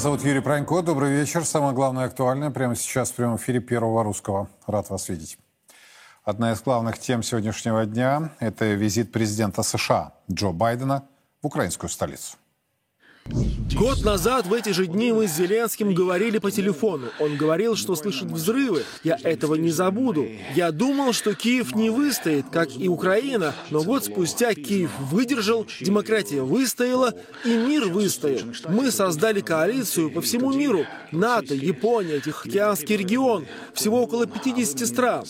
Зовут Юрий Пронько. Добрый вечер. Самое главное актуальное прямо сейчас в прямом эфире Первого Русского. Рад вас видеть. Одна из главных тем сегодняшнего дня – это визит президента США Джо Байдена в украинскую столицу. Год назад в эти же дни мы с Зеленским говорили по телефону. Он говорил, что слышит взрывы. Я этого не забуду. Я думал, что Киев не выстоит, как и Украина, но год спустя Киев выдержал, демократия выстояла и мир выстоял. Мы создали коалицию по всему миру. НАТО, Япония, Тихоокеанский регион. Всего около 50 стран.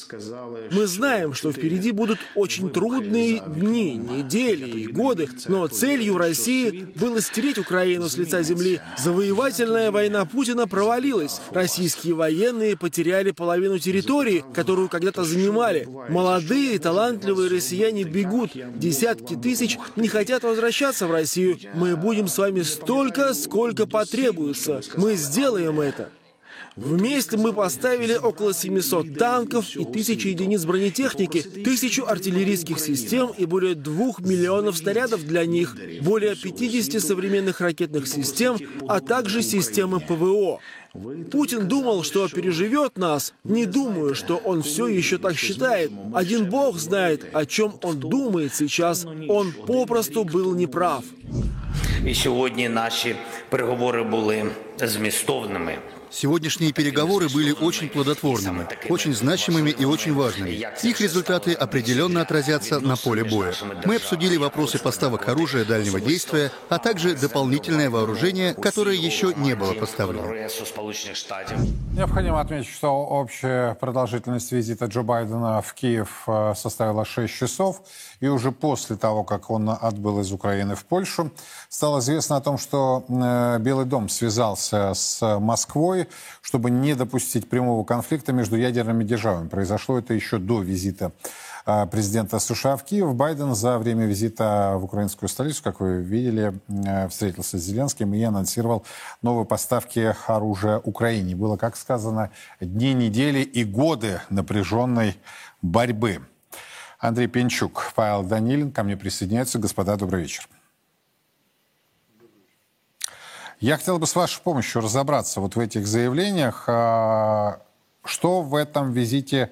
Мы знаем, что впереди будут очень трудные дни, недели и годы, но целью России было стереть Украину Украину с лица земли. Завоевательная война Путина провалилась. Российские военные потеряли половину территории, которую когда-то занимали. Молодые, талантливые россияне бегут. Десятки тысяч не хотят возвращаться в Россию. Мы будем с вами столько, сколько потребуется. Мы сделаем это. Вместе мы поставили около 700 танков и тысячи единиц бронетехники, тысячу артиллерийских систем и более двух миллионов снарядов для них, более 50 современных ракетных систем, а также системы ПВО. Путин думал, что переживет нас. Не думаю, что он все еще так считает. Один бог знает, о чем он думает сейчас. Он попросту был неправ. І сьогодні наші переговори були змістовними. Сегодняшние переговоры были очень плодотворными, очень значимыми и очень важными. Их результаты определенно отразятся на поле боя. Мы обсудили вопросы поставок оружия дальнего действия, а также дополнительное вооружение, которое еще не было поставлено. Необходимо отметить, что общая продолжительность визита Джо Байдена в Киев э, составила 6 часов. И уже после того, как он отбыл из Украины в Польшу, стало известно о том, что э, Белый дом связался с Москвой Москвой, чтобы не допустить прямого конфликта между ядерными державами. Произошло это еще до визита а, президента США в Киев. Байден за время визита в украинскую столицу, как вы видели, э, встретился с Зеленским и анонсировал новые поставки оружия Украине. Было, как сказано, дни, недели и годы напряженной борьбы. Андрей Пенчук, Павел Данилин ко мне присоединяются. Господа, добрый вечер. Я хотел бы с вашей помощью разобраться вот в этих заявлениях. А, что в этом визите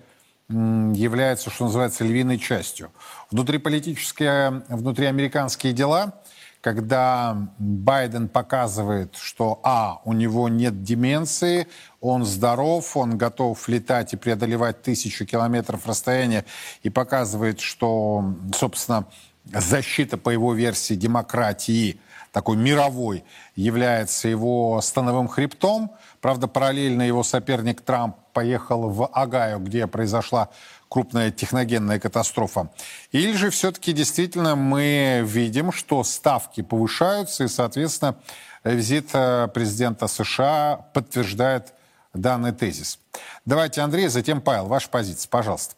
является, что называется, львиной частью? Внутриполитические, внутриамериканские дела, когда Байден показывает, что, а, у него нет деменции, он здоров, он готов летать и преодолевать тысячу километров расстояния, и показывает, что, собственно, защита, по его версии, демократии – такой мировой, является его становым хребтом. Правда, параллельно его соперник Трамп поехал в Агаю, где произошла крупная техногенная катастрофа. Или же все-таки действительно мы видим, что ставки повышаются, и, соответственно, визит э, президента США подтверждает данный тезис. Давайте, Андрей, затем Павел, ваша позиция, пожалуйста.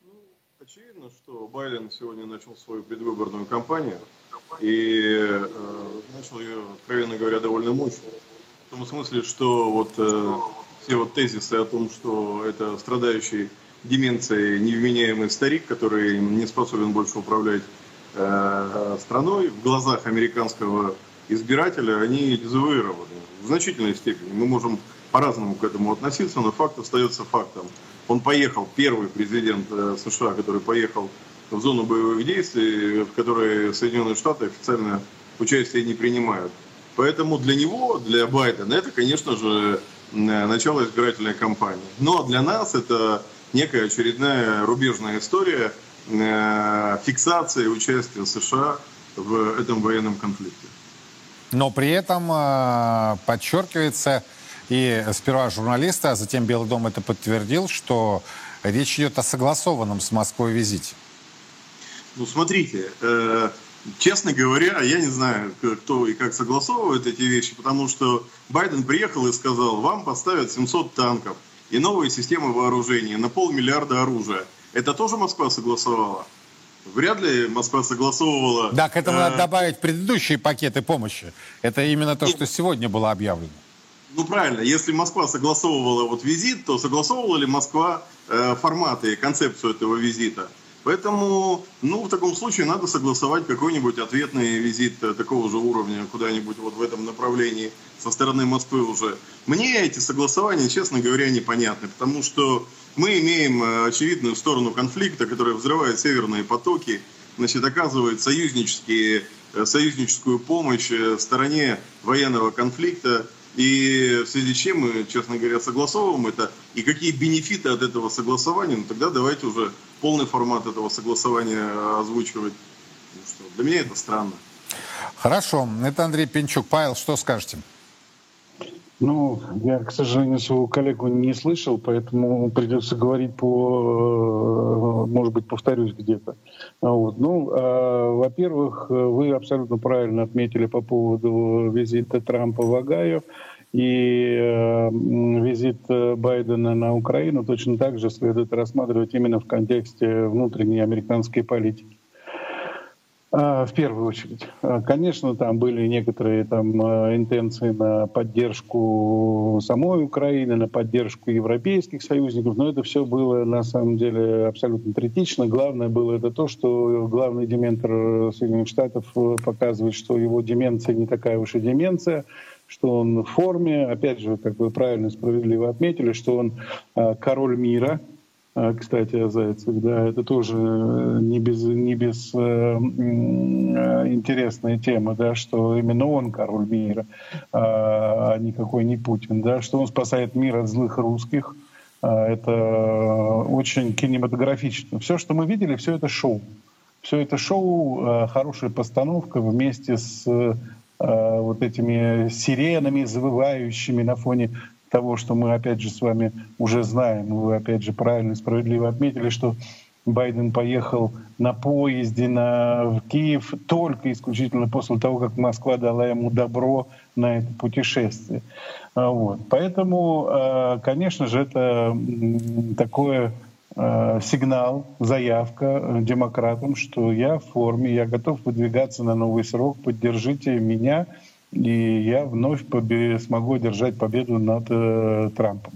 Ну, очевидно, что Байден сегодня начал свою предвыборную кампанию и э, начал ее, откровенно говоря, довольно мощно. В том смысле, что вот э, все вот тезисы о том, что это страдающий деменцией невменяемый старик, который не способен больше управлять э, страной, в глазах американского избирателя они дезавуированы в значительной степени. Мы можем по-разному к этому относиться, но факт остается фактом. Он поехал, первый президент э, США, который поехал в зону боевых действий, в которой Соединенные Штаты официально участие не принимают. Поэтому для него, для Байдена, это, конечно же, начало избирательной кампании. Но для нас это некая очередная рубежная история э, фиксации участия США в этом военном конфликте. Но при этом э, подчеркивается, и сперва журналисты, а затем Белый дом это подтвердил, что речь идет о согласованном с Москвой визите. Ну, смотрите, э, честно говоря, я не знаю, кто и как согласовывает эти вещи, потому что Байден приехал и сказал, вам поставят 700 танков и новые системы вооружения на полмиллиарда оружия. Это тоже Москва согласовала? Вряд ли Москва согласовывала... Да, к этому э... надо добавить предыдущие пакеты помощи. Это именно то, что сегодня было объявлено. Ну правильно, если Москва согласовывала вот визит, то согласовывала ли Москва э, форматы и концепцию этого визита? Поэтому, ну, в таком случае надо согласовать какой-нибудь ответный визит такого же уровня куда-нибудь вот в этом направлении со стороны Москвы уже. Мне эти согласования, честно говоря, непонятны, потому что мы имеем э, очевидную сторону конфликта, которая взрывает северные потоки, значит, оказывает союзнические, э, союзническую помощь э, стороне военного конфликта, и в связи с чем мы, честно говоря, согласовываем это, и какие бенефиты от этого согласования, ну тогда давайте уже полный формат этого согласования озвучивать. Ну, что, для меня это странно. Хорошо, это Андрей Пинчук. Павел, что скажете? Ну, я, к сожалению, своего коллегу не слышал, поэтому придется говорить по, э, может быть, повторюсь где-то. Вот. Ну, э, во-первых, вы абсолютно правильно отметили по поводу визита Трампа в Агаю. И э, визит Байдена на Украину точно так же следует рассматривать именно в контексте внутренней американской политики. А, в первую очередь. А, конечно, там были некоторые там а, интенции на поддержку самой Украины, на поддержку европейских союзников, но это все было на самом деле абсолютно критично. Главное было это то, что главный дементор Соединенных Штатов показывает, что его деменция не такая уж и деменция, что он в форме. Опять же, как вы правильно, справедливо отметили, что он король мира, а, кстати, о Зайцеве, да, это тоже э, не без, не без э, э, интересная тема, да, что именно он король мира, а, а никакой не Путин, да, что он спасает мир от злых русских, это очень кинематографично. Все, что мы видели, все это шоу. Все это шоу, хорошая постановка вместе с вот этими сиренами, завывающими на фоне того, что мы, опять же, с вами уже знаем. Вы, опять же, правильно и справедливо отметили, что Байден поехал на поезде на, в Киев только исключительно после того, как Москва дала ему добро на это путешествие. А, вот. Поэтому, а, конечно же, это такой а, сигнал, заявка демократам, что я в форме, я готов выдвигаться на новый срок, поддержите меня — и я вновь смогу одержать победу над э, Трампом.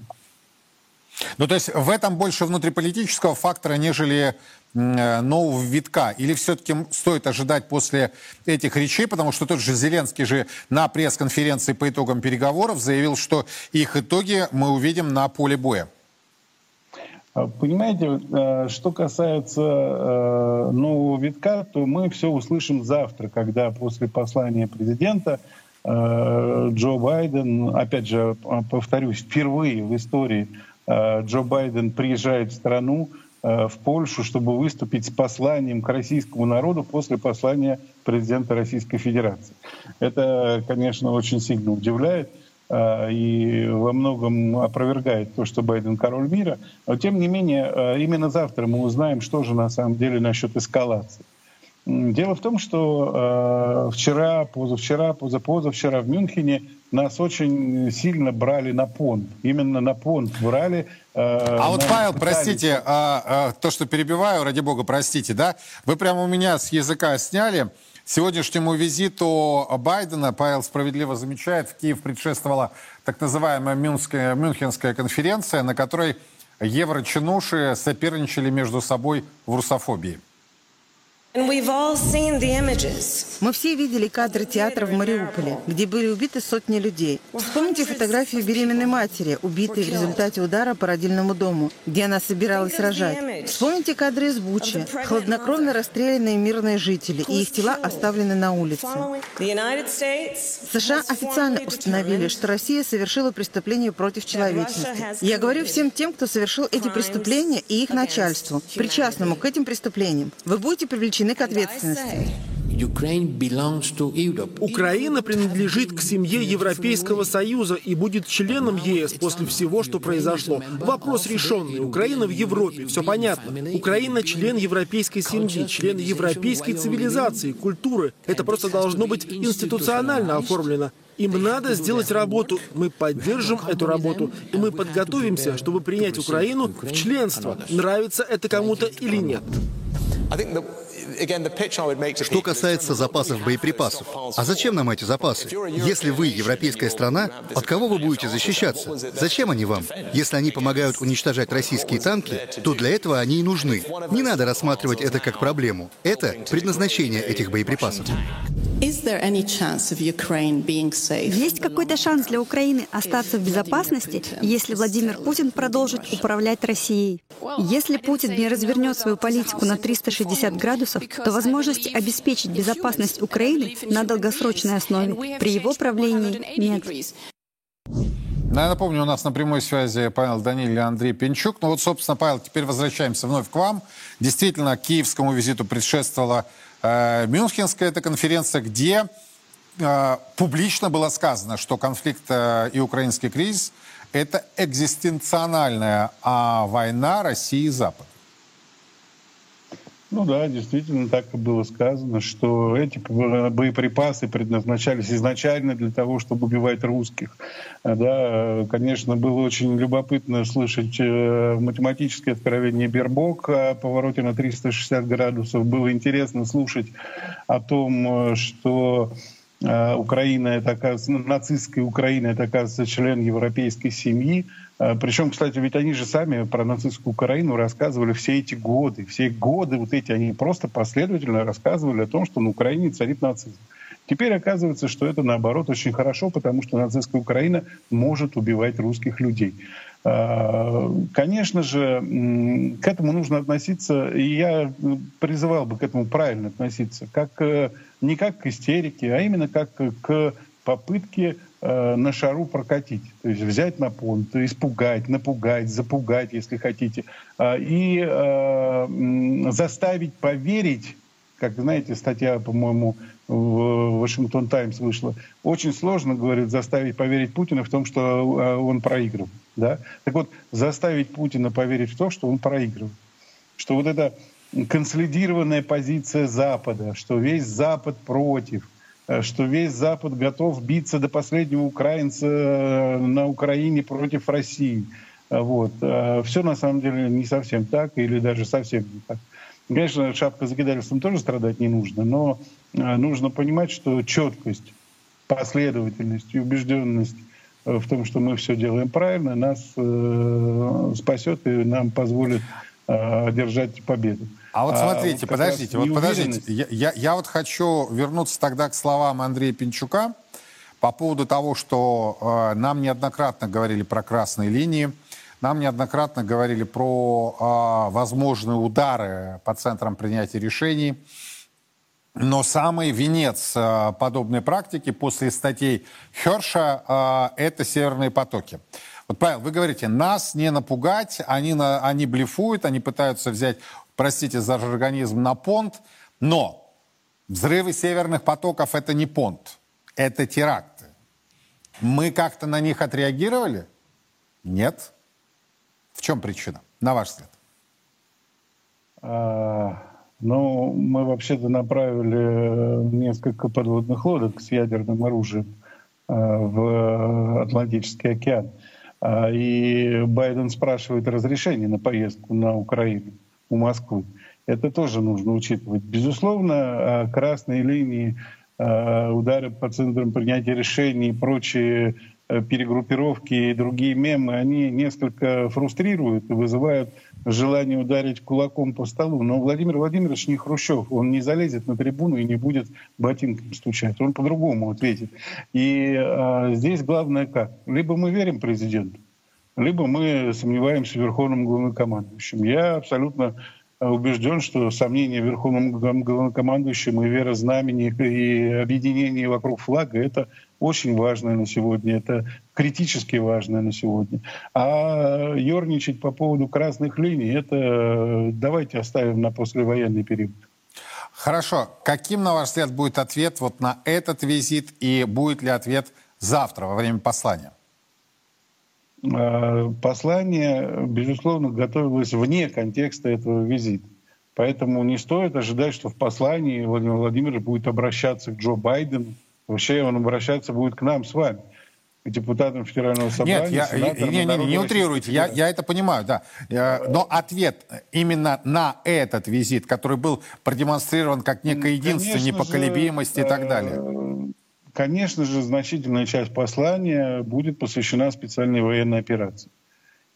Ну, то есть в этом больше внутриполитического фактора, нежели э, нового витка? Или все-таки стоит ожидать после этих речей, потому что тот же Зеленский же на пресс-конференции по итогам переговоров заявил, что их итоги мы увидим на поле боя? А, понимаете, э, что касается э, нового витка, то мы все услышим завтра, когда после послания президента Джо Байден, опять же, повторюсь, впервые в истории Джо Байден приезжает в страну, в Польшу, чтобы выступить с посланием к российскому народу после послания президента Российской Федерации. Это, конечно, очень сильно удивляет и во многом опровергает то, что Байден король мира. Но, тем не менее, именно завтра мы узнаем, что же на самом деле насчет эскалации. Дело в том, что э, вчера, позавчера, позапозавчера в Мюнхене нас очень сильно брали на понт. Именно на понт брали. Э, а вот, Павел, пытались... простите, а, а, то, что перебиваю, ради бога, простите, да? Вы прямо у меня с языка сняли. Сегодняшнему визиту Байдена, Павел справедливо замечает, в Киев предшествовала так называемая Мюнхенская, Мюнхенская конференция, на которой еврочинуши соперничали между собой в русофобии. Мы все видели кадры театра в Мариуполе, где были убиты сотни людей. Вспомните фотографию беременной матери, убитой в результате удара по родильному дому, где она собиралась рожать. Вспомните кадры из Бучи, хладнокровно расстрелянные мирные жители, и их тела оставлены на улице. США официально установили, что Россия совершила преступление против человечности. Я говорю всем тем, кто совершил эти преступления и их начальству, причастному к этим преступлениям. Вы будете привлечены привлечены к ответственности. Украина принадлежит к семье Европейского Союза и будет членом ЕС после всего, что произошло. Вопрос решенный. Украина в Европе, все понятно. Украина член европейской семьи, член европейской цивилизации, культуры. Это просто должно быть институционально оформлено. Им надо сделать работу. Мы поддержим эту работу, и мы подготовимся, чтобы принять Украину в членство, нравится это кому-то или нет. Что касается запасов боеприпасов, а зачем нам эти запасы? Если вы европейская страна, от кого вы будете защищаться? Зачем они вам? Если они помогают уничтожать российские танки, то для этого они и нужны. Не надо рассматривать это как проблему. Это предназначение этих боеприпасов. Есть какой-то шанс для Украины остаться в безопасности, если Владимир Путин продолжит управлять Россией? Если Путин не развернет свою политику на 360 градусов, то возможности обеспечить безопасность Украины на долгосрочной основе при его правлении нет. Ну, я напомню, у нас на прямой связи Павел Даниль и Андрей Пинчук. Ну вот, собственно, Павел, теперь возвращаемся вновь к вам. Действительно, киевскому визиту предшествовала Мюнхенская эта конференция, где э, публично было сказано, что конфликт э, и украинский кризис – это экзистенциональная а война России и Запада. Ну да, действительно, так и было сказано, что эти боеприпасы предназначались изначально для того, чтобы убивать русских. Да, конечно, было очень любопытно слышать э, математическое откровение Бербок о повороте на 360 градусов. Было интересно слушать о том, э, что Украина, это, оказывается, нацистская Украина, это, оказывается, член европейской семьи. А, Причем, кстати, ведь они же сами про нацистскую Украину рассказывали все эти годы. Все годы вот эти, они просто последовательно рассказывали о том, что на Украине царит нацизм. Теперь оказывается, что это наоборот очень хорошо, потому что нацистская Украина может убивать русских людей. А, конечно же, к этому нужно относиться, и я призывал бы к этому правильно относиться, как, э, не как к истерике, а именно как к попытке Э, на шару прокатить. То есть взять на понт, испугать, напугать, запугать, если хотите. И э, заставить поверить, как, знаете, статья, по-моему, в Вашингтон Таймс вышла, очень сложно, говорит, заставить поверить Путина в том, что э, он проигрывает. Да? Так вот, заставить Путина поверить в то, что он проигрывает. Что вот эта консолидированная позиция Запада, что весь Запад против, Э, что весь Запад готов биться до последнего украинца э, на Украине против России. Вот. Все на самом деле не совсем так, или даже совсем не так. Конечно, шапка закидательством тоже страдать не нужно, но нужно понимать, что четкость, последовательность и убежденность в том, что мы все делаем правильно, нас спасет и нам позволит одержать победу. А вот а, смотрите, а, подождите, вот подождите. Я, я, я вот хочу вернуться тогда к словам Андрея Пинчука по поводу того, что э, нам неоднократно говорили про красные линии, нам неоднократно говорили про э, возможные удары по центрам принятия решений. Но самый венец э, подобной практики после статей Херша э, это северные потоки. Вот, Павел, вы говорите, нас не напугать, они, на, они блефуют, они пытаются взять простите за организм, на понт, но взрывы северных потоков это не понт, это теракты. Мы как-то на них отреагировали? Нет. Чем причина, на ваш взгляд? А, ну, мы вообще-то направили несколько подводных лодок с ядерным оружием а, в Атлантический океан. А, и Байден спрашивает разрешение на поездку на Украину у Москвы. Это тоже нужно учитывать. Безусловно, а, красные линии, а, удары по центрам принятия решений и прочие э, перегруппировки и другие мемы, они несколько фрустрируют и вызывают желание ударить кулаком по столу. Но Владимир Владимирович не Хрущев. Он не залезет на трибуну и не будет ботинком стучать. Он по-другому ответит. И а, здесь главное как? Либо мы верим президенту, либо мы сомневаемся в верховном главнокомандующем. Я абсолютно убежден, что сомнения в верховном главнокомандующем и вера знамени и объединение вокруг флага — это очень важное на сегодня, это критически важное на сегодня. А ерничать по поводу красных линий — это давайте оставим на послевоенный период. Хорошо. Каким, на ваш взгляд, будет ответ вот на этот визит и будет ли ответ завтра во время послания? Э, послание, безусловно, готовилось вне контекста этого визита. Поэтому не стоит ожидать, что в послании Владимир Владимирович будет обращаться к Джо Байдену. Вообще он обращаться будет к нам с вами. депутатом федерального собрания. Нет, я, не, не, не, не утрируйте, я, я это понимаю, да. Но ответ именно на этот визит, который был продемонстрирован как некое единство, Конечно непоколебимость же, и так далее. Э, конечно же, значительная часть послания будет посвящена специальной военной операции.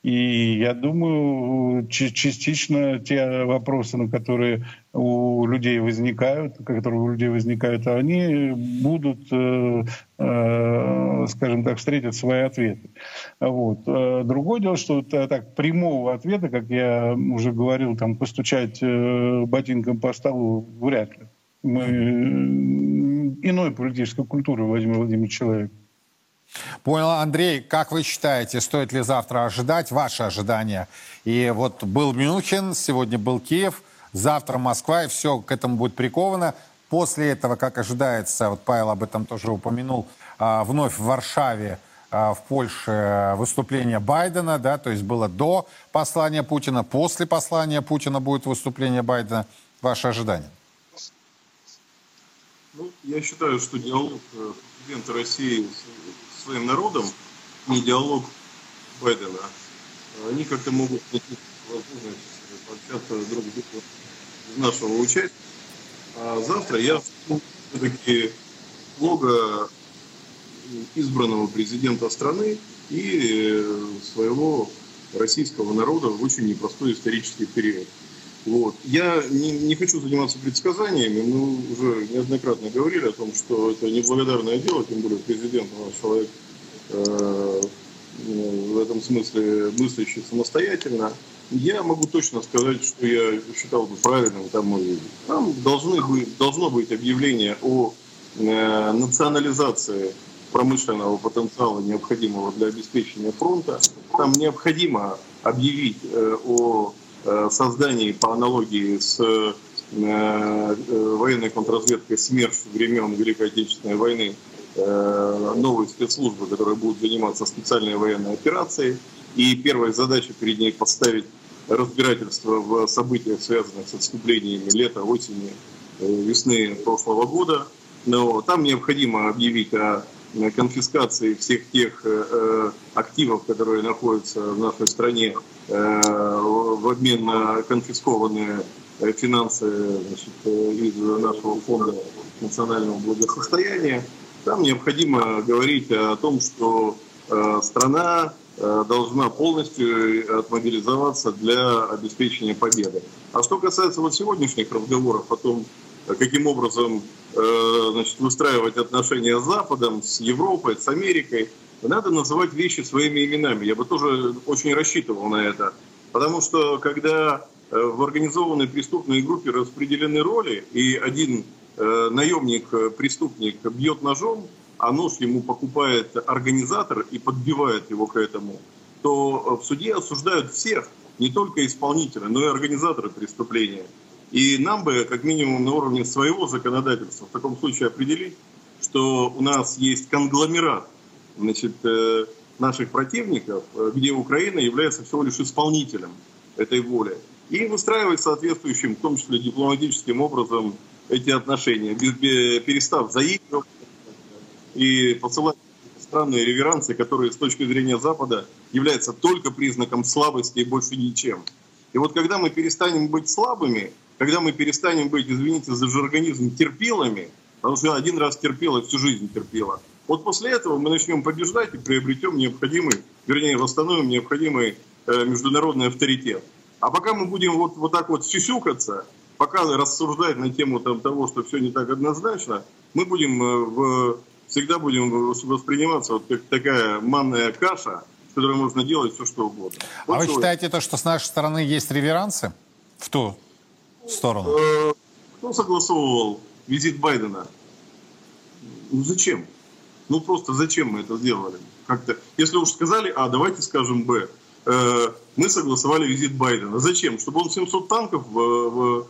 И я думаю, частично те вопросы, на которые у людей возникают, которые у людей возникают, они будут, э, э, скажем так, встретят свои ответы. Вот. Э, другое дело, что так прямого ответа, как я уже говорил, там постучать ботинком по столу вряд ли. Мы иной политической культуры Владимир Владимирович человек. Понял, Андрей, как вы считаете, стоит ли завтра ожидать ваши ожидания? И вот был Мюнхен, сегодня был Киев, завтра Москва, и все к этому будет приковано. После этого, как ожидается, вот Павел об этом тоже упомянул, а, вновь в Варшаве, а, в Польше выступление Байдена, да, то есть было до послания Путина, после послания Путина будет выступление Байдена. Ваши ожидания? Ну, я считаю, что диалог э, президента России своим народом, не диалог Байдена, они как-то могут возможность пообщаться друг с другом из нашего участия. А завтра я все-таки лого избранного президента страны и своего российского народа в очень непростой исторический период. Вот. Я не, не хочу заниматься предсказаниями, мы уже неоднократно говорили о том, что это неблагодарное дело, тем более президент у нас человек э, в этом смысле мыслящий самостоятельно. Я могу точно сказать, что я считал бы правильным. Там, там должны быть, должно быть объявление о э, национализации промышленного потенциала, необходимого для обеспечения фронта. Там необходимо объявить э, о Э, создании по аналогии с э, э, военной контрразведкой СМЕРШ времен Великой Отечественной войны новые спецслужбы, которые будут заниматься специальной военной операцией. И первая задача перед ней поставить разбирательство в событиях, связанных с отступлениями лета, осени, весны прошлого года. Но там необходимо объявить о конфискации всех тех активов, которые находятся в нашей стране Э, в обмен на конфискованные финансы значит, из нашего фонда национального благосостояния, там необходимо говорить о том, что э, страна э, должна полностью отмобилизоваться для обеспечения победы. А что касается вот сегодняшних разговоров о том, каким образом значит, выстраивать отношения с Западом, с Европой, с Америкой, надо называть вещи своими именами. Я бы тоже очень рассчитывал на это. Потому что когда э, в организованной преступной группе распределены роли, и один э, наемник, э, преступник бьет ножом, а нож ему покупает организатор и подбивает его к этому, то в суде осуждают всех, не только исполнителя, но и организатора преступления. И нам бы, как минимум на уровне своего законодательства, в таком случае определить, что у нас есть конгломерат значит, э, наших противников, э, где Украина является всего лишь исполнителем этой воли. И выстраивать соответствующим, в том числе дипломатическим образом, эти отношения, перестав заигрывать и посылать странные реверансы, которые с точки зрения Запада являются только признаком слабости и больше ничем. И вот когда мы перестанем быть слабыми, когда мы перестанем быть, извините за жаргонизм, терпилами, потому что один раз терпела, всю жизнь терпела, вот после этого мы начнем побеждать и приобретем необходимый, вернее, восстановим необходимый э, международный авторитет. А пока мы будем вот, вот так вот сюсюкаться, пока рассуждать на тему там, того, что все не так однозначно, мы будем э, в, всегда будем восприниматься вот как такая манная каша, с которой можно делать все, что угодно. Вот а вы считаете то, что с нашей стороны есть реверансы в ту сторону? Э, кто согласовывал визит Байдена? Ну зачем? Ну просто зачем мы это сделали? Как-то, если уж сказали А, давайте скажем Б. Э, мы согласовали визит Байдена. Зачем? Чтобы он 700 танков в, в,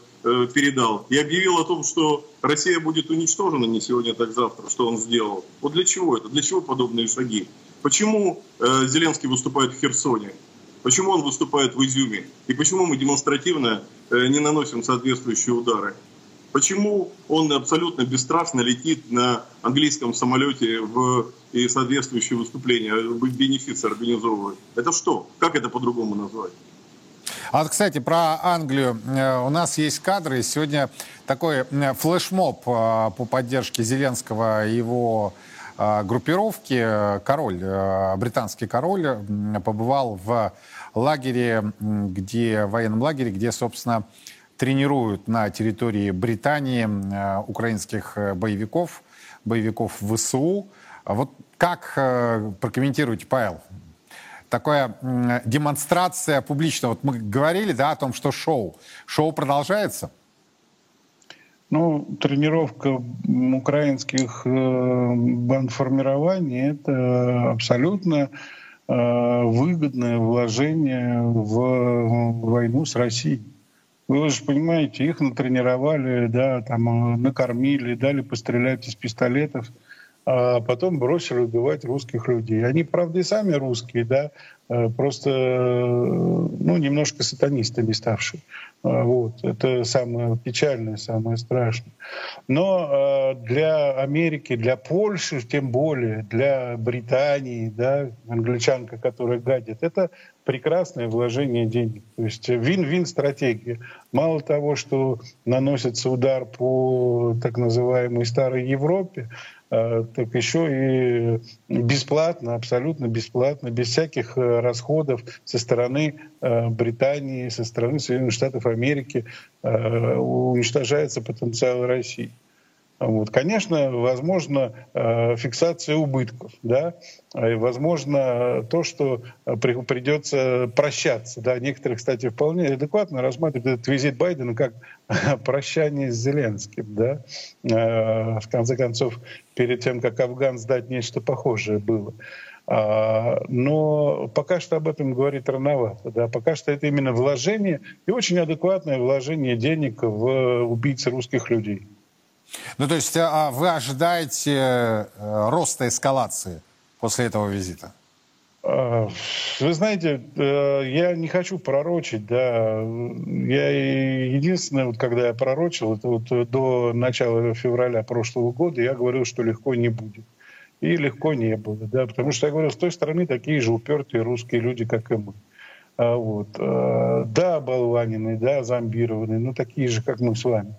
передал и объявил о том, что Россия будет уничтожена не сегодня, так завтра, что он сделал. Вот для чего это? Для чего подобные шаги? Почему э, Зеленский выступает в Херсоне? Почему он выступает в Изюме? И почему мы демонстративно э, не наносим соответствующие удары? Почему он абсолютно бесстрастно летит на английском самолете в и соответствующие выступления, бенефисы организовывает? Это что? Как это по-другому назвать? А вот, кстати, про Англию. Э, у нас есть кадры. Сегодня такой э, флешмоб э, по поддержке Зеленского и его группировки. Король, британский король, побывал в лагере, где, в военном лагере, где, собственно, тренируют на территории Британии украинских боевиков, боевиков ВСУ. Вот как прокомментируете, Павел, такая демонстрация публичная. Вот мы говорили да, о том, что шоу. Шоу продолжается? Ну, тренировка украинских э, бандформирований – это абсолютно э, выгодное вложение в войну с Россией. Вы же понимаете, их натренировали, да, там, э, накормили, дали пострелять из пистолетов – а потом бросили убивать русских людей. Они, правда, и сами русские, да, э, просто, ну, немножко сатанистами ставшие. А, вот. Это самое печальное, самое страшное. Но э, для Америки, для Польши, тем более, для Британии, да, англичанка, которая гадит, это прекрасное вложение денег. То есть вин-вин стратегия. Мало того, что наносится удар по так называемой старой Европе, Э, так еще и бесплатно, абсолютно бесплатно, без всяких э, расходов со стороны э, Британии, со стороны Соединенных Штатов Америки уничтожается потенциал России. Вот. Конечно, возможно э, фиксация убытков, да, и возможно то, что при, придется прощаться. Да. Некоторые, кстати, вполне адекватно рассматривают этот визит Байдена как прощание с Зеленским. Да. Э, в конце концов, перед тем, как Афган сдать, нечто похожее было. А, но пока что об этом говорить рановато. Да? Пока что это именно вложение и очень адекватное вложение денег в убийц русских людей. Ну, то есть а вы ожидаете э, роста эскалации после этого визита? А, вы знаете, э, я не хочу пророчить, да. Я единственное, вот когда я пророчил, это вот до начала февраля прошлого года, я говорил, что легко не будет. И легко не было, да, потому что я говорил, с той стороны такие же упертые русские люди, как и мы. А вот. Э, да, болванины, да, зомбированные, но такие же, как мы с вами.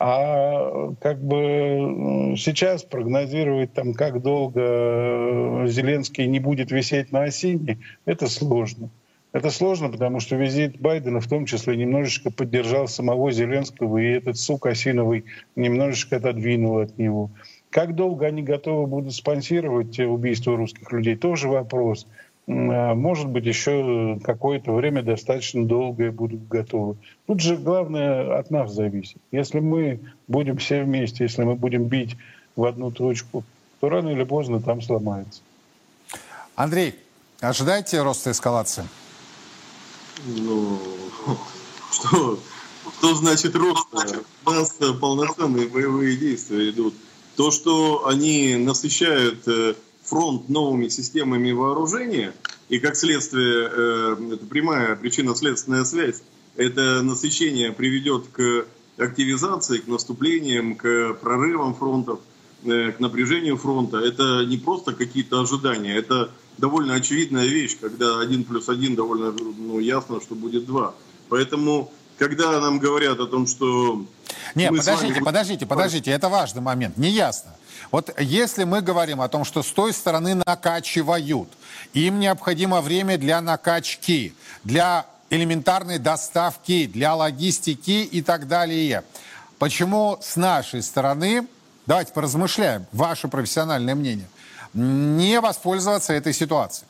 А как бы сейчас прогнозировать, там, как долго э, Зеленский не будет висеть на осине, это сложно. Это сложно, потому что визит Байдена в том числе немножечко поддержал самого Зеленского, и этот сук осиновый немножечко отодвинул от него. Как долго они готовы будут спонсировать убийство русских людей, тоже вопрос. А, может быть, еще какое-то время достаточно долгое будут готовы. Тут же главное от нас зависит. Если мы будем все вместе, если мы будем бить в одну точку, то рано или поздно там сломается. Андрей, ожидайте роста эскалации? Ну, что, что значит рост? У нас полноценные боевые действия идут. То, что они насыщают э, фронт новыми системами вооружения, и как следствие, э, это прямая причинно-следственная связь, это насыщение приведет к активизации, к наступлениям, к прорывам фронтов, э, к напряжению фронта. Это не просто какие-то ожидания, это довольно очевидная вещь, когда один плюс один довольно ну, ясно, что будет два. Поэтому, когда нам говорят о том, что... Нет, подождите, вами... подождите, подождите, это важный момент, не ясно. Вот если мы говорим о том, что с той стороны накачивают, им необходимо время для накачки, для элементарной доставки, для логистики и так далее. Почему с нашей стороны, давайте поразмышляем, ваше профессиональное мнение, не воспользоваться этой ситуацией?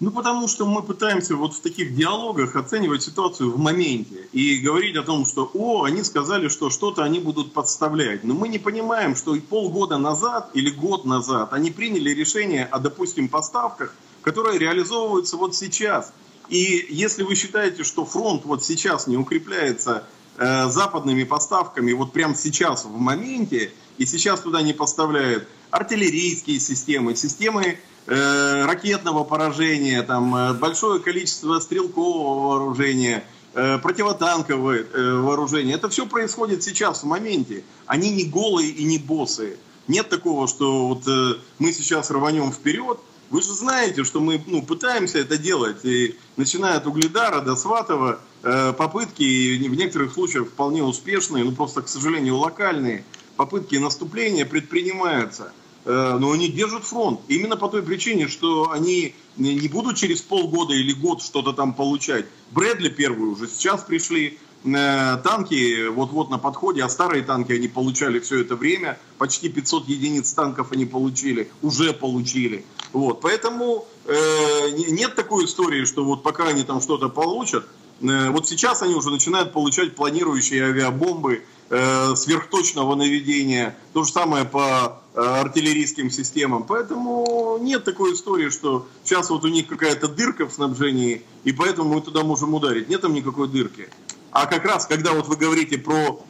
Ну, потому что мы пытаемся вот в таких диалогах оценивать ситуацию в моменте и говорить о том, что, о, они сказали, что что-то они будут подставлять. Но мы не понимаем, что и полгода назад или год назад они приняли решение о, допустим, поставках, которые реализовываются вот сейчас. И если вы считаете, что фронт вот сейчас не укрепляется э, западными поставками вот прямо сейчас в моменте, и сейчас туда не поставляют артиллерийские системы, системы э, ракетного поражения, там, э, большое количество стрелкового вооружения э, противотанковое э, вооружение. Это все происходит сейчас, в моменте. Они не голые и не боссы. Нет такого, что вот мы сейчас рванем вперед. Вы же знаете, что мы ну, пытаемся это делать. И начиная от Угледара до Сватова, попытки, в некоторых случаях вполне успешные, но просто, к сожалению, локальные, попытки наступления предпринимаются. Э, но они держат фронт. Именно по той причине, что они не будут через полгода или год что-то там получать. Брэдли первые уже сейчас пришли, э, танки вот-вот на подходе, а старые танки они получали все это время. Почти 500 единиц танков они получили, уже получили. Вот. Поэтому э, нет такой истории, что вот пока они там что-то получат, э, вот сейчас они уже начинают получать планирующие авиабомбы, э, сверхточного наведения. То же самое по артиллерийским системам. Поэтому нет такой истории, что сейчас вот у них какая-то дырка в снабжении, и поэтому мы туда можем ударить. Нет там никакой дырки. А как раз, когда вот вы говорите про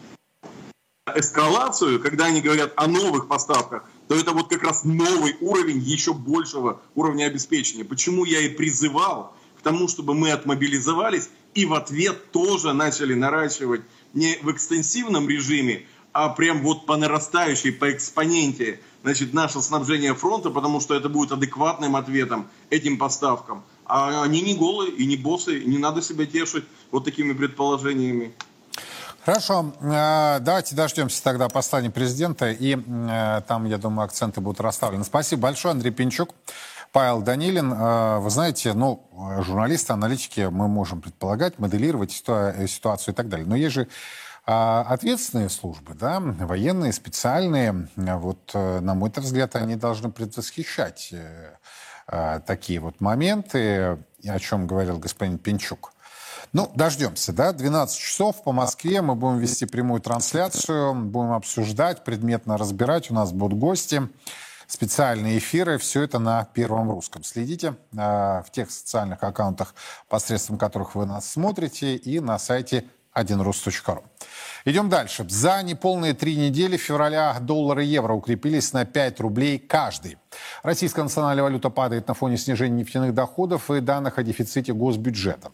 эскалацию, когда они говорят о новых поставках, то это вот как раз новый уровень еще большего уровня обеспечения. Почему я и призывал к тому, чтобы мы отмобилизовались и в ответ тоже начали наращивать не в экстенсивном режиме, а прям вот по нарастающей, по экспоненте, значит, наше снабжение фронта, потому что это будет адекватным ответом этим поставкам. А они не голые и не боссы, не надо себя тешить вот такими предположениями. Хорошо, э, давайте дождемся тогда послания президента, и э, там, я думаю, акценты будут расставлены. Спасибо большое, Андрей Пинчук. Павел Данилин, э, вы знаете, ну, журналисты, аналитики, мы можем предполагать, моделировать ситуацию и так далее. Но есть же а, ответственные службы, да, военные, специальные, вот, на мой взгляд, они должны предвосхищать такие вот моменты, о чем говорил господин Пинчук. Ну, дождемся, да, 12 часов по Москве, мы будем вести прямую трансляцию, будем обсуждать, предметно разбирать, у нас будут гости, специальные эфиры, все это на Первом Русском. Следите э, в тех социальных аккаунтах, посредством которых вы нас смотрите, и на сайте 1rus.ru. Идем дальше. За неполные три недели февраля доллар и евро укрепились на 5 рублей каждый. Российская национальная валюта падает на фоне снижения нефтяных доходов и данных о дефиците госбюджета.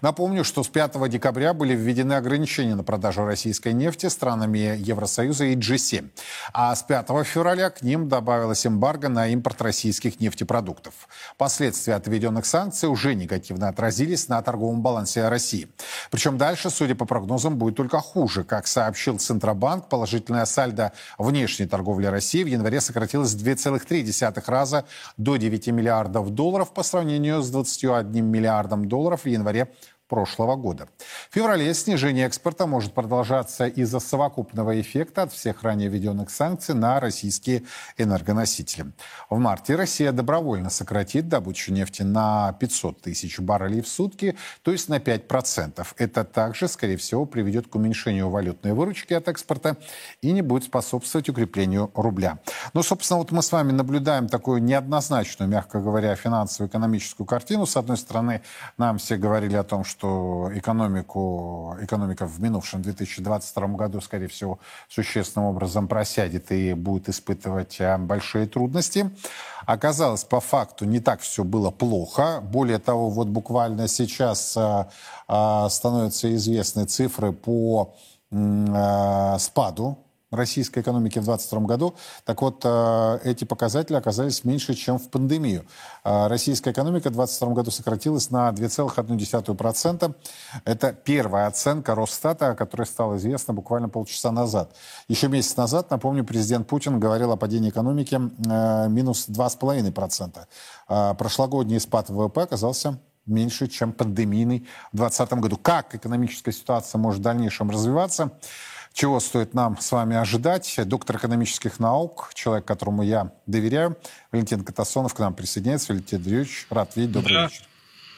Напомню, что с 5 декабря были введены ограничения на продажу российской нефти странами Евросоюза и G7. А с 5 февраля к ним добавилась эмбарго на импорт российских нефтепродуктов. Последствия от введенных санкций уже негативно отразились на торговом балансе России. Причем дальше, судя по прогнозам, будет только хуже. Как сообщил Центробанк, положительная сальдо внешней торговли России в январе сократилась с 2,3 раза до 9 миллиардов долларов по сравнению с 21 миллиардом долларов в январе прошлого года. В феврале снижение экспорта может продолжаться из-за совокупного эффекта от всех ранее введенных санкций на российские энергоносители. В марте Россия добровольно сократит добычу нефти на 500 тысяч баррелей в сутки, то есть на 5%. Это также, скорее всего, приведет к уменьшению валютной выручки от экспорта и не будет способствовать укреплению рубля. Но, собственно, вот мы с вами наблюдаем такую неоднозначную, мягко говоря, финансово-экономическую картину. С одной стороны, нам все говорили о том, что что экономику, экономика в минувшем 2022 году, скорее всего, существенным образом просядет и будет испытывать а, большие трудности. Оказалось, по факту не так все было плохо. Более того, вот буквально сейчас а, а, становятся известны цифры по спаду российской экономики в 2022 году. Так вот, э, эти показатели оказались меньше, чем в пандемию. Э, российская экономика в 2022 году сократилась на 2,1%. Это первая оценка Росстата, которая стала известна буквально полчаса назад. Еще месяц назад, напомню, президент Путин говорил о падении экономики э, минус 2,5%. Прошлогодний спад ВВП оказался меньше, чем пандемийный в 2020 году. Как экономическая ситуация может в дальнейшем развиваться? Чего стоит нам с вами ожидать? Доктор экономических наук, человек, которому я доверяю, Валентин Катасонов к нам присоединяется. Валентин Андреевич, рад видеть. Добрый да. вечер.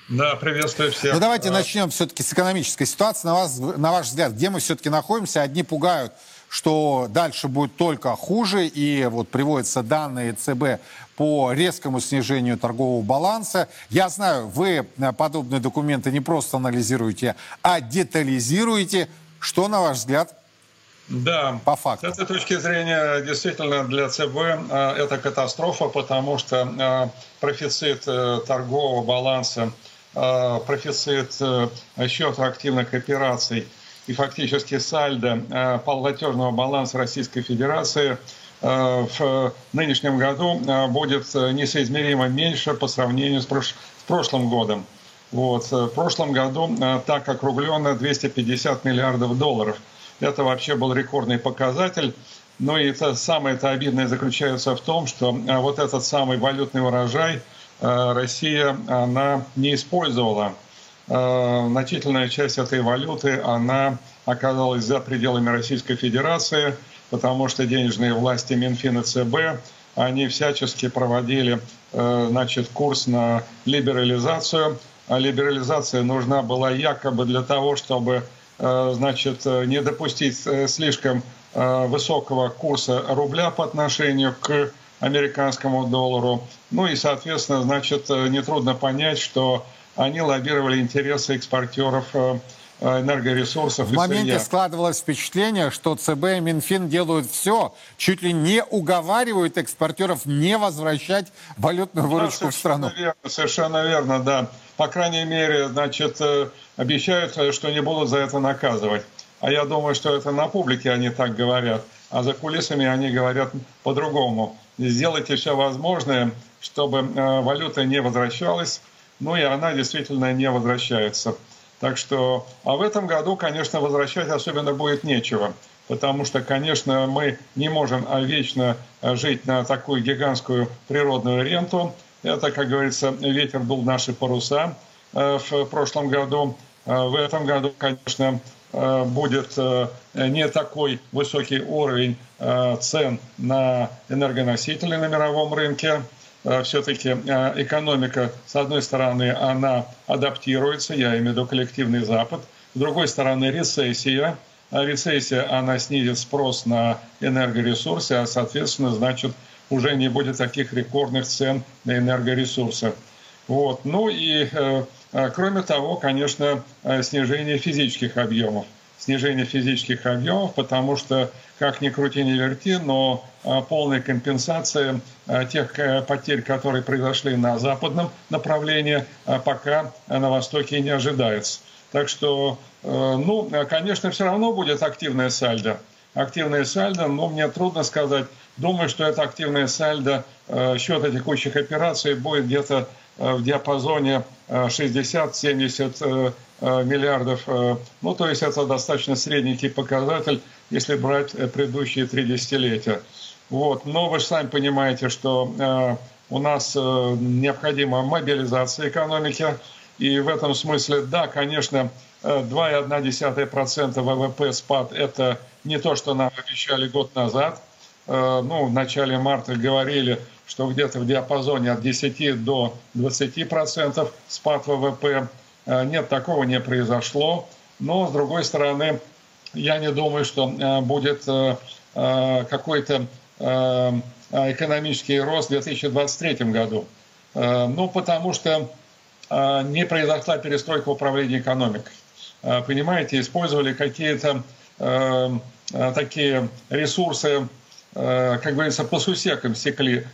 Да, приветствую всех. Ну давайте начнем все-таки с экономической ситуации. На, вас, на ваш взгляд, где мы все-таки находимся? Одни пугают, что дальше будет только хуже, и вот приводятся данные ЦБ по резкому снижению торгового баланса. Я знаю, вы подобные документы не просто анализируете, а детализируете. Что, на ваш взгляд, да, по факту. С этой точки зрения, действительно, для ЦБ э, это катастрофа, потому что э, профицит э, торгового баланса профицит счета активных операций и фактически сальдо платежного баланса Российской Федерации в нынешнем году будет несоизмеримо меньше по сравнению с прошлым годом. Вот. В прошлом году так округленно 250 миллиардов долларов. Это вообще был рекордный показатель. Ну и это самое это обидное заключается в том, что вот этот самый валютный урожай Россия она не использовала. Значительная часть этой валюты она оказалась за пределами Российской Федерации, потому что денежные власти Минфин и ЦБ они всячески проводили значит, курс на либерализацию а либерализация нужна была якобы для того, чтобы значит, не допустить э, слишком э, высокого курса рубля по отношению к американскому доллару. Ну и, соответственно, значит, нетрудно понять, что они лоббировали интересы экспортеров Э, энергоресурсов. В моменте складывалось впечатление, что ЦБ и Минфин делают все, чуть ли не уговаривают экспортеров не возвращать валютную выручку да, в страну. Верно, совершенно верно, да. По крайней мере, значит, э, обещают, что не будут за это наказывать. А я думаю, что это на публике они так говорят, а за кулисами они говорят по-другому. Сделайте все возможное, чтобы э, валюта не возвращалась, ну и она действительно не возвращается. Так что, а в этом году, конечно, возвращать особенно будет нечего, потому что, конечно, мы не можем вечно жить на такую гигантскую природную ренту. Это, как говорится, ветер дул наши паруса э, в прошлом году. Э, в этом году, конечно, э, будет не такой высокий уровень цен на энергоносители на мировом рынке. Э, все-таки э, экономика, с одной стороны, она адаптируется, я имею в виду коллективный Запад, с другой стороны, рецессия. А рецессия, она снизит спрос на энергоресурсы, а, соответственно, значит, уже не будет таких рекордных цен на энергоресурсы. Вот. Ну и, э, кроме того, конечно, снижение физических объемов. Снижение физических объемов, потому что как ни крути, ни верти, но а, полная компенсация а, тех э, потерь, которые произошли на западном направлении, а, пока на востоке не ожидается. Так что, э, ну, конечно, все равно будет активная сальдо. Активная сальдо, но мне трудно сказать. Думаю, что это активная сальдо э, счета текущих операций будет где-то в диапазоне 60-70 миллиардов. Ну, то есть это достаточно средненький показатель если брать э, предыдущие три десятилетия. Вот. Но вы же сами понимаете, что э, у нас э, необходима мобилизация экономики. И в этом смысле, да, конечно, 2,1% ВВП спад – это не то, что нам обещали год назад. Ну, в начале марта говорили, что где-то в диапазоне от 10 до 20% спад ВВП. Нет, такого не произошло. Но, с другой стороны, я не думаю, что э, будет э, э, какой-то экономический рост в 2023 году. Ну, потому что не произошла перестройка управления экономикой. Понимаете, использовали какие-то такие ресурсы, как говорится, по сусекам стекли,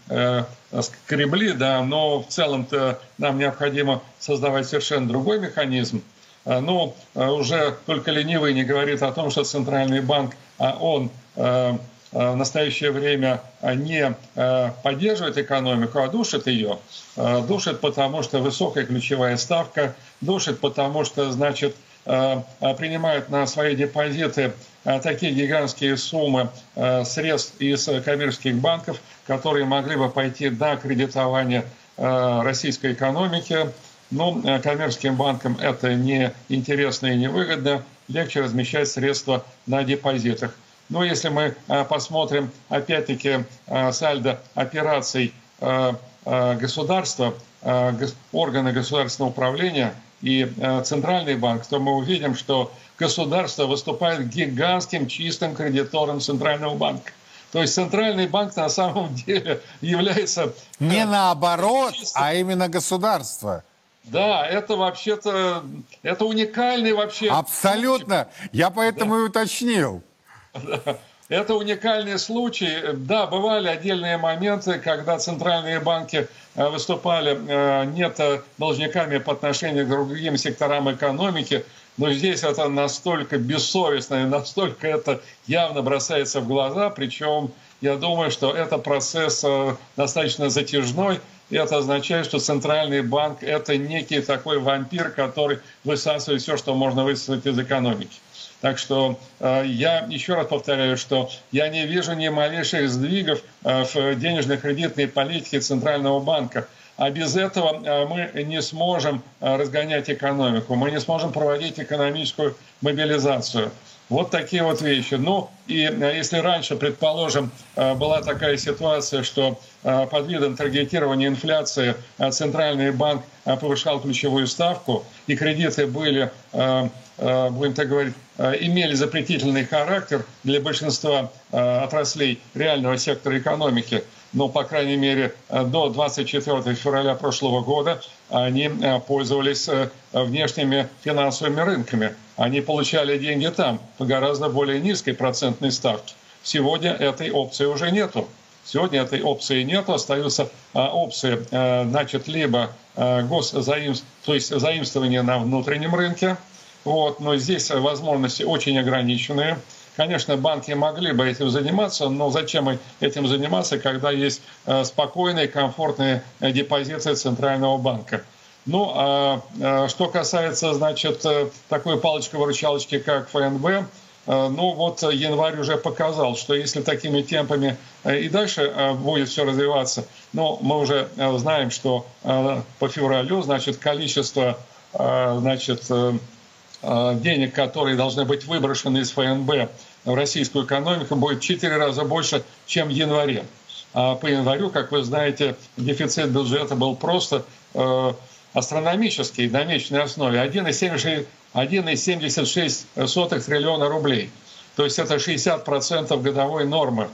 скребли, да, но в целом-то нам необходимо создавать совершенно другой механизм – а, ну, а, уже только ленивый не говорит о том, что Центральный банк, а он в настоящее время не поддерживает экономику, а душит ее. Душит, потому что высокая ключевая ставка, душит, потому что, значит, принимают на свои депозиты такие гигантские суммы средств из коммерческих банков, которые могли бы пойти на кредитование российской экономики, но ну, э, коммерческим банкам это не интересно и не выгодно. Легче размещать средства на депозитах. Но если мы э, посмотрим, опять-таки, э, сальдо операций государства, органы государственного управления и Центральный банк, то мы увидим, что государство выступает гигантским чистым кредитором Центрального банка. То есть Центральный банк на самом деле является... Не наоборот, чистым... а именно государство. Да, это вообще-то, это уникальный вообще... Абсолютно, я поэтому да. и уточнил. Это уникальный случай. Да, бывали отдельные моменты, когда центральные банки выступали нет должниками по отношению к другим секторам экономики, но здесь это настолько бессовестно и настолько это явно бросается в глаза, причем я думаю, что это процесс достаточно затяжной, и это означает, что центральный банк – это некий такой вампир, который высасывает все, что можно высосать из экономики. Так что э, я еще раз повторяю, что я не вижу ни малейших сдвигов э, в денежно-кредитной политике Центрального банка. А без этого э, мы не сможем разгонять экономику, мы не сможем проводить экономическую мобилизацию. Вот такие вот вещи. Ну, и если раньше, предположим, была такая ситуация, что под видом таргетирования инфляции Центральный банк повышал ключевую ставку, и кредиты были, будем так говорить, имели запретительный характер для большинства отраслей реального сектора экономики, но, по крайней мере, э, до 24 февраля прошлого года они э, пользовались э, внешними финансовыми рынками. Они получали деньги там по гораздо более низкой процентной ставке. Сегодня этой опции уже нету. Сегодня этой опции нету, остаются опции, значит, либо госзаимств, то есть заимствование на внутреннем рынке, вот, но здесь возможности очень ограниченные. Конечно, банки могли бы этим заниматься, но зачем этим заниматься, когда есть э, спокойные, комфортные э, депозиты Центрального банка? Ну, а, а что касается, значит, э, такой палочки-выручалочки, как ФНБ, ну вот январь уже показал, что если такими темпами и дальше будет все развиваться, ну, мы уже знаем, что по февралю, значит, количество, значит, денег, которые должны быть выброшены из ФНБ в российскую экономику, будет в 4 раза больше, чем в январе. А по январю, как вы знаете, дефицит бюджета был просто э, астрономический на месячной основе 1,76 триллиона рублей. То есть это 60% годовой нормы.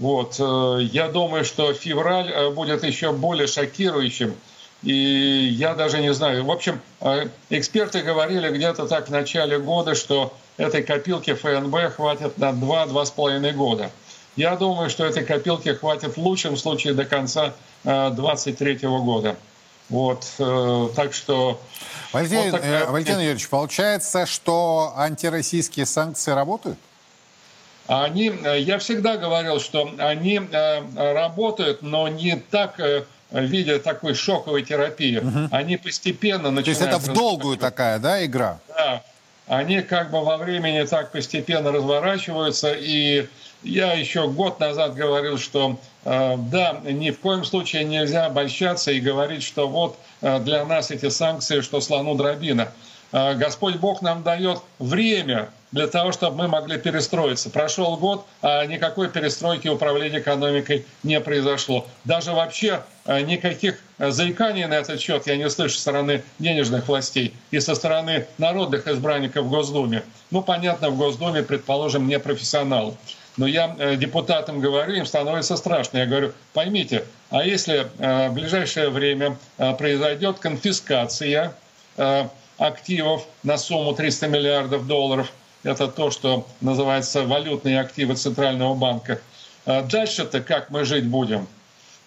Вот. Э, я думаю, что февраль будет еще более шокирующим и я даже не знаю. В общем, э, эксперты говорили где-то так в начале года, что этой копилки ФНБ хватит на 2-2,5 года. Я думаю, что этой копилки хватит в лучшем случае до конца 2023 э, года. Вот, э, так что... Валентин, вот такая... Валентин Юрьевич, получается, что антироссийские санкции работают? Они, я всегда говорил, что они работают, но не так виде такой шоковой терапии, угу. они постепенно начинают... То есть это в долгую такая, да, игра? Да. Они как бы во времени так постепенно разворачиваются, и я еще год назад говорил, что э, да, ни в коем случае нельзя обольщаться и говорить, что вот э, для нас эти санкции, что слону дробина. Э, Господь Бог нам дает время для того, чтобы мы могли перестроиться. Прошел год, а никакой перестройки управления экономикой не произошло. Даже вообще э, никаких э, заиканий на этот счет я не слышу со стороны денежных властей и со стороны народных избранников в Госдуме. Ну, понятно, в Госдуме, предположим, не профессионалы. Но я э, депутатам говорю, им становится страшно. Я говорю, поймите, а если в ближайшее время произойдет конфискация активов на сумму 300 миллиардов долларов – это то, что называется валютные активы Центрального банка. А дальше-то как мы жить будем?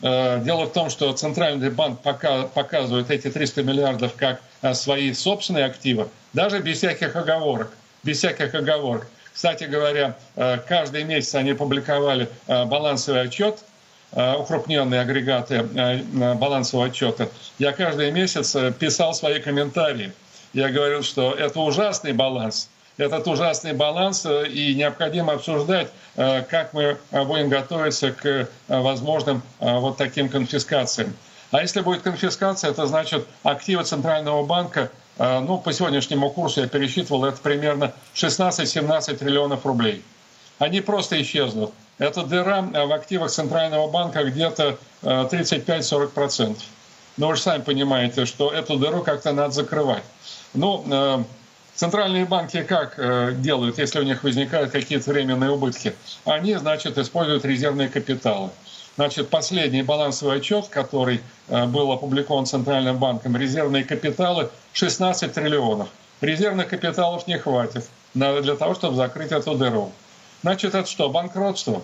Э, дело в том, что Центральный банк показывает эти 300 миллиардов как э, свои собственные активы, даже без всяких оговорок. Без всяких оговорок. Кстати говоря, э, каждый месяц они публиковали балансовый отчет, укрупненные агрегаты балансового отчета. Я каждый месяц писал свои комментарии. Я говорил, что это ужасный баланс – этот ужасный баланс, э, и необходимо обсуждать, э, как мы э, будем готовиться к возможным вот таким конфискациям. А если будет конфискация, это значит активы Центрального банка, ну, по сегодняшнему курсу я пересчитывал, это примерно 16-17 триллионов рублей. Они просто исчезнут. Это дыра в активах Центрального банка где-то 35-40%. Но вы же сами понимаете, что эту дыру как-то надо закрывать. Ну, Центральные банки как э, делают, если у них возникают какие-то временные убытки? Они, значит, используют резервные капиталы. Значит, последний балансовый отчет, который э, был опубликован Центральным банком, резервные капиталы 16 триллионов. Резервных капиталов не хватит для того, чтобы закрыть эту дыру. Значит, это что, банкротство?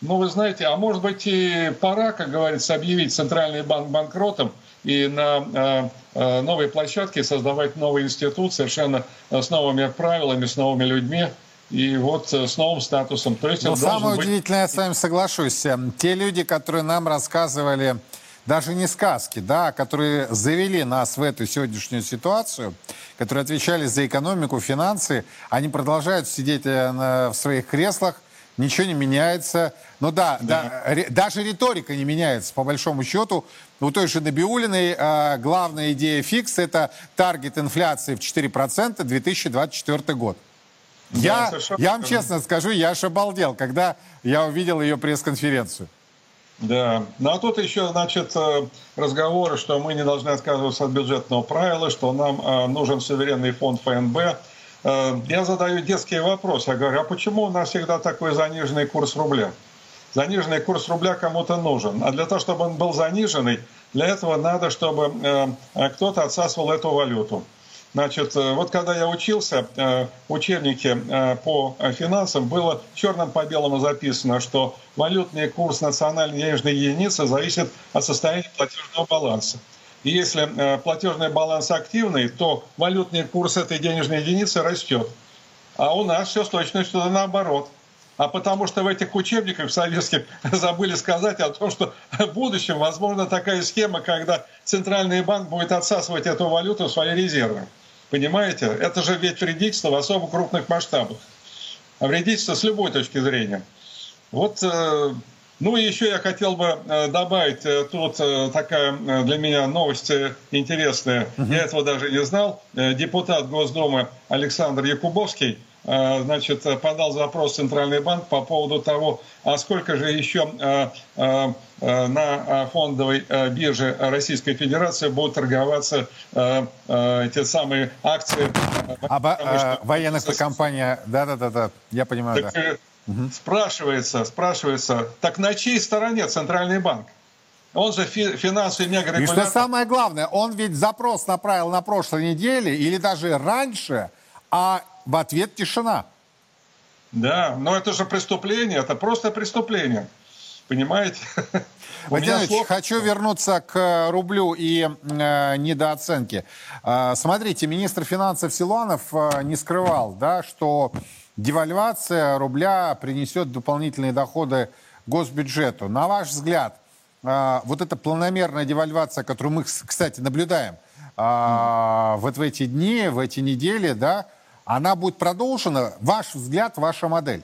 Ну, вы знаете, а может быть и пора, как говорится, объявить Центральный банк банкротом и на э, э, новой площадке создавать новый институт совершенно с новыми правилами, с новыми людьми и вот с новым статусом. То есть Но самое быть... удивительное, я с вами соглашусь, те люди, которые нам рассказывали даже не сказки, да, которые завели нас в эту сегодняшнюю ситуацию, которые отвечали за экономику, финансы, они продолжают сидеть в своих креслах, ничего не меняется. Ну да, да. да даже риторика не меняется, по большому счету. У той же Набиулиной э, главная идея фикс – это таргет инфляции в 4% 2024 год. Да, я, я вам честно скажу, я аж обалдел, когда я увидел ее пресс-конференцию. Да, ну а тут еще, значит, э, разговоры, что мы не должны отказываться от бюджетного правила, что нам э, нужен суверенный фонд ФНБ – Э, я задаю детский вопрос. Я говорю, а почему у нас всегда такой заниженный курс рубля? Заниженный курс рубля кому-то нужен. А для того, чтобы он был заниженный, для этого надо, чтобы э, кто-то отсасывал эту валюту. Значит, э, вот когда я учился, в учебнике по финансам было черным по белому записано, что валютный курс национальной денежной единицы зависит от состояния платежного баланса. И если э, платежный баланс активный, то валютный курс этой денежной единицы растет. А у нас все с точностью наоборот. А потому что в этих учебниках советских забыли сказать о том, что в будущем возможно такая схема, когда Центральный банк будет отсасывать эту валюту в свои резервы. Понимаете? Это же ведь вредительство в особо крупных масштабах. А вредительство с любой точки зрения. Вот э, ну и еще я хотел бы э, добавить, э, тут такая для меня новость интересная, я этого даже не знал. Депутат Госдумы Александр Якубовский значит, подал запрос в Центральный банк по поводу того, а сколько же еще на фондовой бирже Российской Федерации будут торговаться те самые акции. Об, что... военных компания, да-да-да, я понимаю. Так, да. Угу. Спрашивается, спрашивается, так на чьей стороне Центральный банк? Он же фи финансовый мегарегулятор. И что самое главное, он ведь запрос направил на прошлой неделе или даже раньше, а в ответ тишина. Да, но это же преступление, это просто преступление. Понимаете? Владимир слов... хочу вернуться к рублю и э, недооценке. Э, смотрите, министр финансов Силуанов э, не скрывал, да, что девальвация рубля принесет дополнительные доходы госбюджету. На ваш взгляд, а, вот эта планомерная девальвация, которую мы, кстати, наблюдаем а, вот в эти дни, в эти недели, да, она будет продолжена? Ваш взгляд, ваша модель?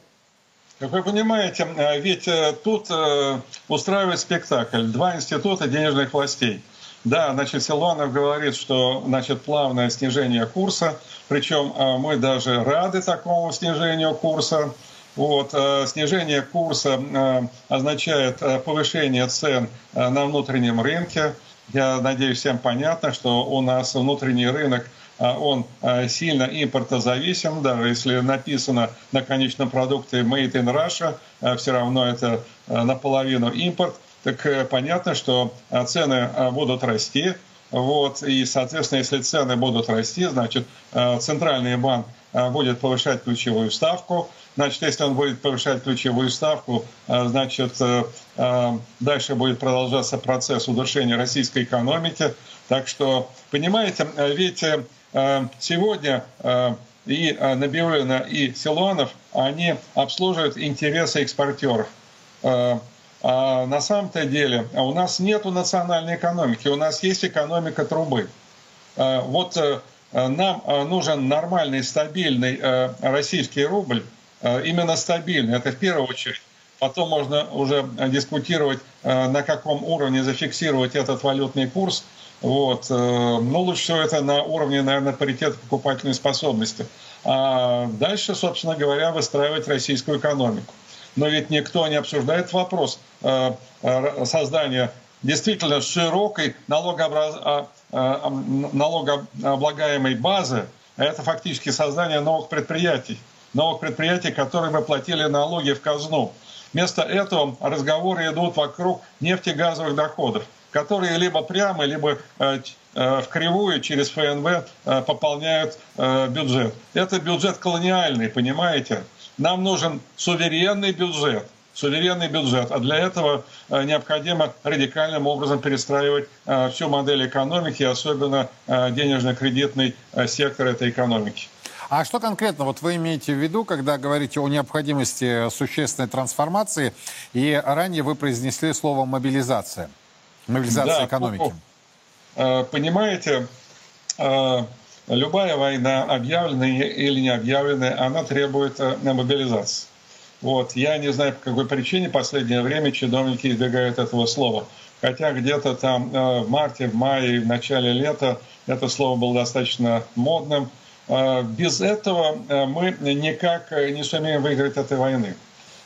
Как вы понимаете, э, ведь э, тут э, устраивает спектакль два института денежных властей. Да, значит, Силуанов говорит, что значит, плавное снижение курса – причем мы даже рады такому снижению курса. Вот, снижение курса означает повышение цен на внутреннем рынке. Я надеюсь, всем понятно, что у нас внутренний рынок он сильно импортозависим, даже если написано на конечном продукте «Made in Russia», все равно это наполовину импорт. Так э, понятно, что цены будут расти, вот, и, соответственно, если цены будут расти, значит, э, Центральный банк э, будет повышать ключевую ставку. Значит, если он будет повышать ключевую ставку, э, значит, дальше будет продолжаться процесс удушения российской экономики. Так что, понимаете, ведь сегодня и Набиулина, и Силуанов, они обслуживают интересы экспортеров. А на самом-то деле у нас нет национальной экономики, у нас есть экономика трубы. А, вот э, нам э, нужен нормальный, стабильный э, российский рубль, именно стабильный, это в первую очередь. Потом можно уже дискутировать, на каком уровне зафиксировать этот валютный курс. Вот. Но лучше всего это на уровне, наверное, паритета покупательной способности. А дальше, собственно говоря, выстраивать российскую экономику но ведь никто не обсуждает вопрос э, э, создания действительно широкой налогообраз... А, а, налогооблагаемой базы. Это фактически создание новых предприятий. Новых предприятий, которые бы платили налоги в казну. Вместо этого разговоры идут вокруг нефтегазовых доходов, которые либо прямо, либо э, в кривую через ФНБ пополняют бюджет. Это бюджет колониальный, понимаете? Нам нужен суверенный бюджет. суверенный бюджет. А для этого необходимо радикальным образом перестраивать всю модель экономики, особенно денежно-кредитный сектор этой экономики. А что конкретно вот вы имеете в виду, когда говорите о необходимости существенной трансформации, и ранее вы произнесли слово «мобилизация», мобилизация да, экономики? Ну, понимаете, любая война, объявленная или не объявленная, она требует мобилизации. Вот. Я не знаю, по какой причине в последнее время чиновники избегают этого слова. Хотя где-то там в марте, в мае, в начале лета это слово было достаточно модным. Без этого э, мы никак не сумеем выиграть этой войны.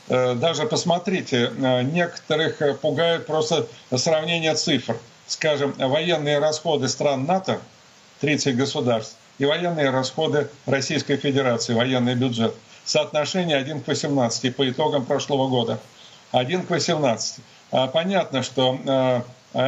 Э, даже посмотрите, э, некоторых пугают просто сравнение цифр. Скажем, военные расходы стран НАТО, 30 государств, и военные расходы Российской Федерации, военный бюджет. Соотношение 1 к 18 по итогам прошлого года. 1 к 18. А, понятно, что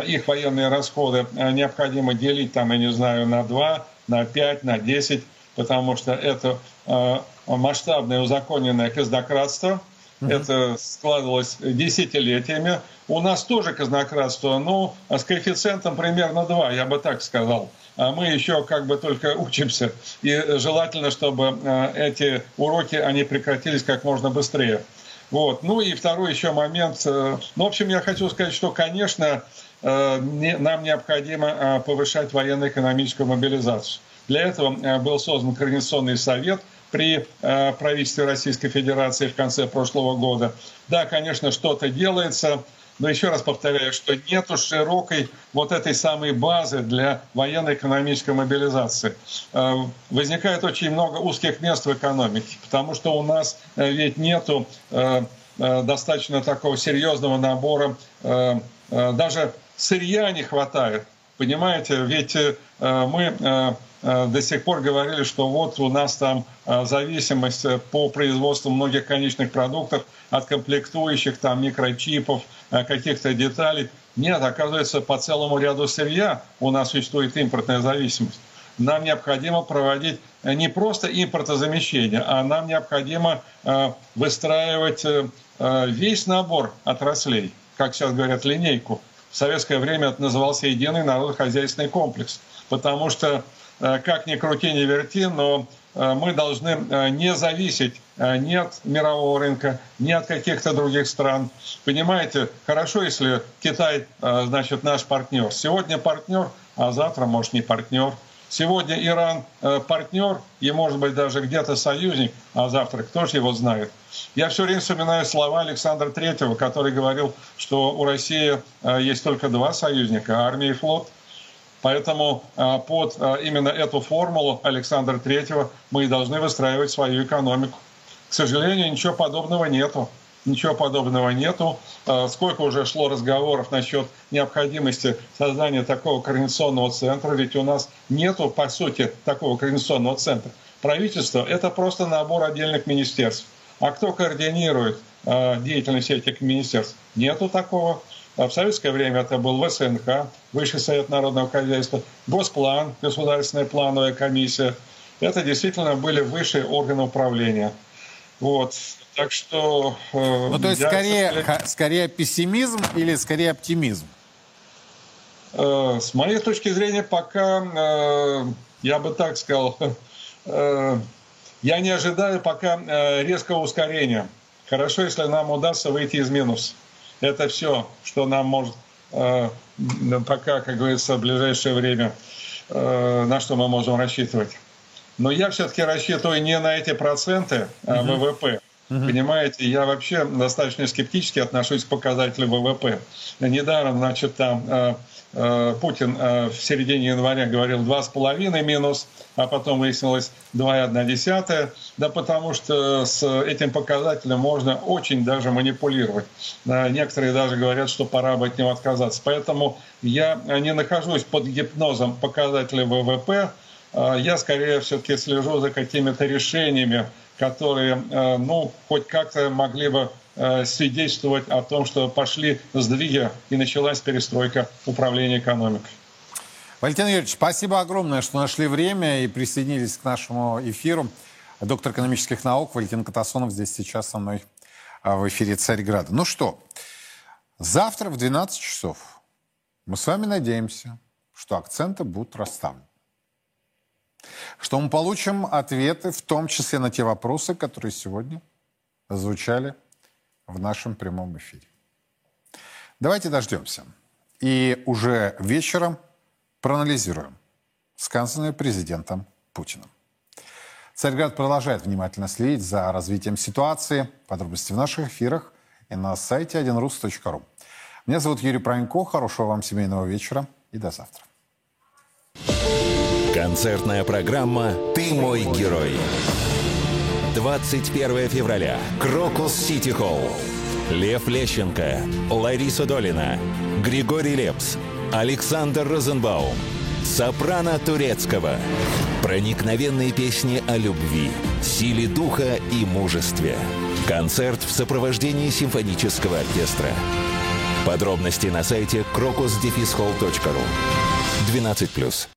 их военные расходы необходимо делить, там, я не знаю, на 2, на 5, на 10 потому что это э, масштабное узаконенное казнократство. Это складывалось десятилетиями. У нас тоже казнократство, но с коэффициентом примерно 2, я бы так сказал. А мы еще как бы только учимся. И желательно, чтобы э, эти уроки, они прекратились как можно быстрее. Вот. Ну и второй еще момент. Э, ну, в общем, я хочу сказать, что, конечно, нам необходимо повышать военно-экономическую мобилизацию. Для этого э, был создан Координационный совет при э, правительстве Российской Федерации в конце прошлого года. Да, конечно, что-то делается, но еще раз повторяю, что нет широкой вот этой самой базы для военно-экономической мобилизации. Э, возникает очень много узких мест в экономике, потому что у нас ведь нету достаточно такого серьезного набора, даже сырья не хватает. Понимаете, ведь мы Э, до сих пор говорили, что вот у нас там э, зависимость э, по производству многих конечных продуктов от комплектующих, там микрочипов, каких-то деталей. Нет, оказывается, по целому ряду сырья у нас существует импортная зависимость. Нам необходимо проводить не просто импортозамещение, а нам необходимо выстраивать весь набор отраслей, как сейчас говорят, линейку. В советское время это назывался единый народно-хозяйственный комплекс, потому что Э, как ни крути, ни верти, но э, мы должны э, не зависеть ни от мирового рынка, ни от каких-то других стран. Понимаете, хорошо, если Китай, значит, наш партнер. Сегодня партнер, а завтра, может, не партнер. Сегодня Иран партнер и, может быть, даже где-то союзник, а завтра кто же его знает. Я все время вспоминаю слова Александра Третьего, который говорил, что у России есть только два союзника – армия и флот. Поэтому а, под а, именно эту формулу Александра Третьего мы и должны выстраивать свою экономику. К сожалению, ничего подобного нету. Ничего подобного нету. А, сколько уже шло разговоров насчет необходимости создания такого координационного центра, ведь у нас нету, по сути, такого координационного центра. Правительство – это просто набор отдельных министерств. А кто координирует деятельность этих министерств? Нету такого. А в советское время это был ВСНХ, Высший совет народного хозяйства, Госплан, Государственная плановая комиссия. Это действительно были высшие органы управления. Вот. Так что... Э, ну, то есть скорее, сожалению... скорее пессимизм или скорее оптимизм? Э, с моей точки зрения, пока, э, я бы так сказал, э, я не ожидаю пока э, резкого ускорения. Хорошо, если нам удастся выйти из минуса. Это все, что нам может э, пока, как говорится, в ближайшее время, э, на что мы можем рассчитывать. Но я все-таки рассчитываю не на эти проценты а угу. ВВП. Угу. Понимаете, я вообще достаточно скептически отношусь к показателю ВВП. Недаром, значит, там Э, Путин э, в середине января говорил 2,5 минус, а потом выяснилось 2,1. Да потому что с этим показателем можно очень даже манипулировать. Некоторые даже говорят, что пора бы от него отказаться. Поэтому я не нахожусь под гипнозом показателя ВВП. Э, я скорее все-таки слежу за какими-то решениями, которые, ну, хоть как-то могли бы Э, свидетельствовать о том, что пошли сдвиги и началась перестройка управления экономикой. Валентин Юрьевич, спасибо огромное, что нашли время и присоединились к нашему эфиру. Доктор экономических наук Валентин Катасонов здесь сейчас со мной а, в эфире Царьграда. Ну что, завтра в 12 часов мы с вами надеемся, что акценты будут расставлены. Что мы получим ответы, в том числе на те вопросы, которые сегодня звучали в нашем прямом эфире. Давайте дождемся. И уже вечером проанализируем сказанное президентом Путиным. Царьград продолжает внимательно следить за развитием ситуации. Подробности в наших эфирах и на сайте 1rus.ru. Меня зовут Юрий Пронько. Хорошего вам семейного вечера и до завтра. Концертная программа «Ты мой герой». 21 февраля. Крокус Сити Холл. Лев Лещенко, Лариса Долина, Григорий Лепс, Александр Розенбаум, Сопрано Турецкого. Проникновенные песни о любви, силе духа и мужестве. Концерт в сопровождении симфонического оркестра. Подробности на сайте crocusdefishall.ru 12+.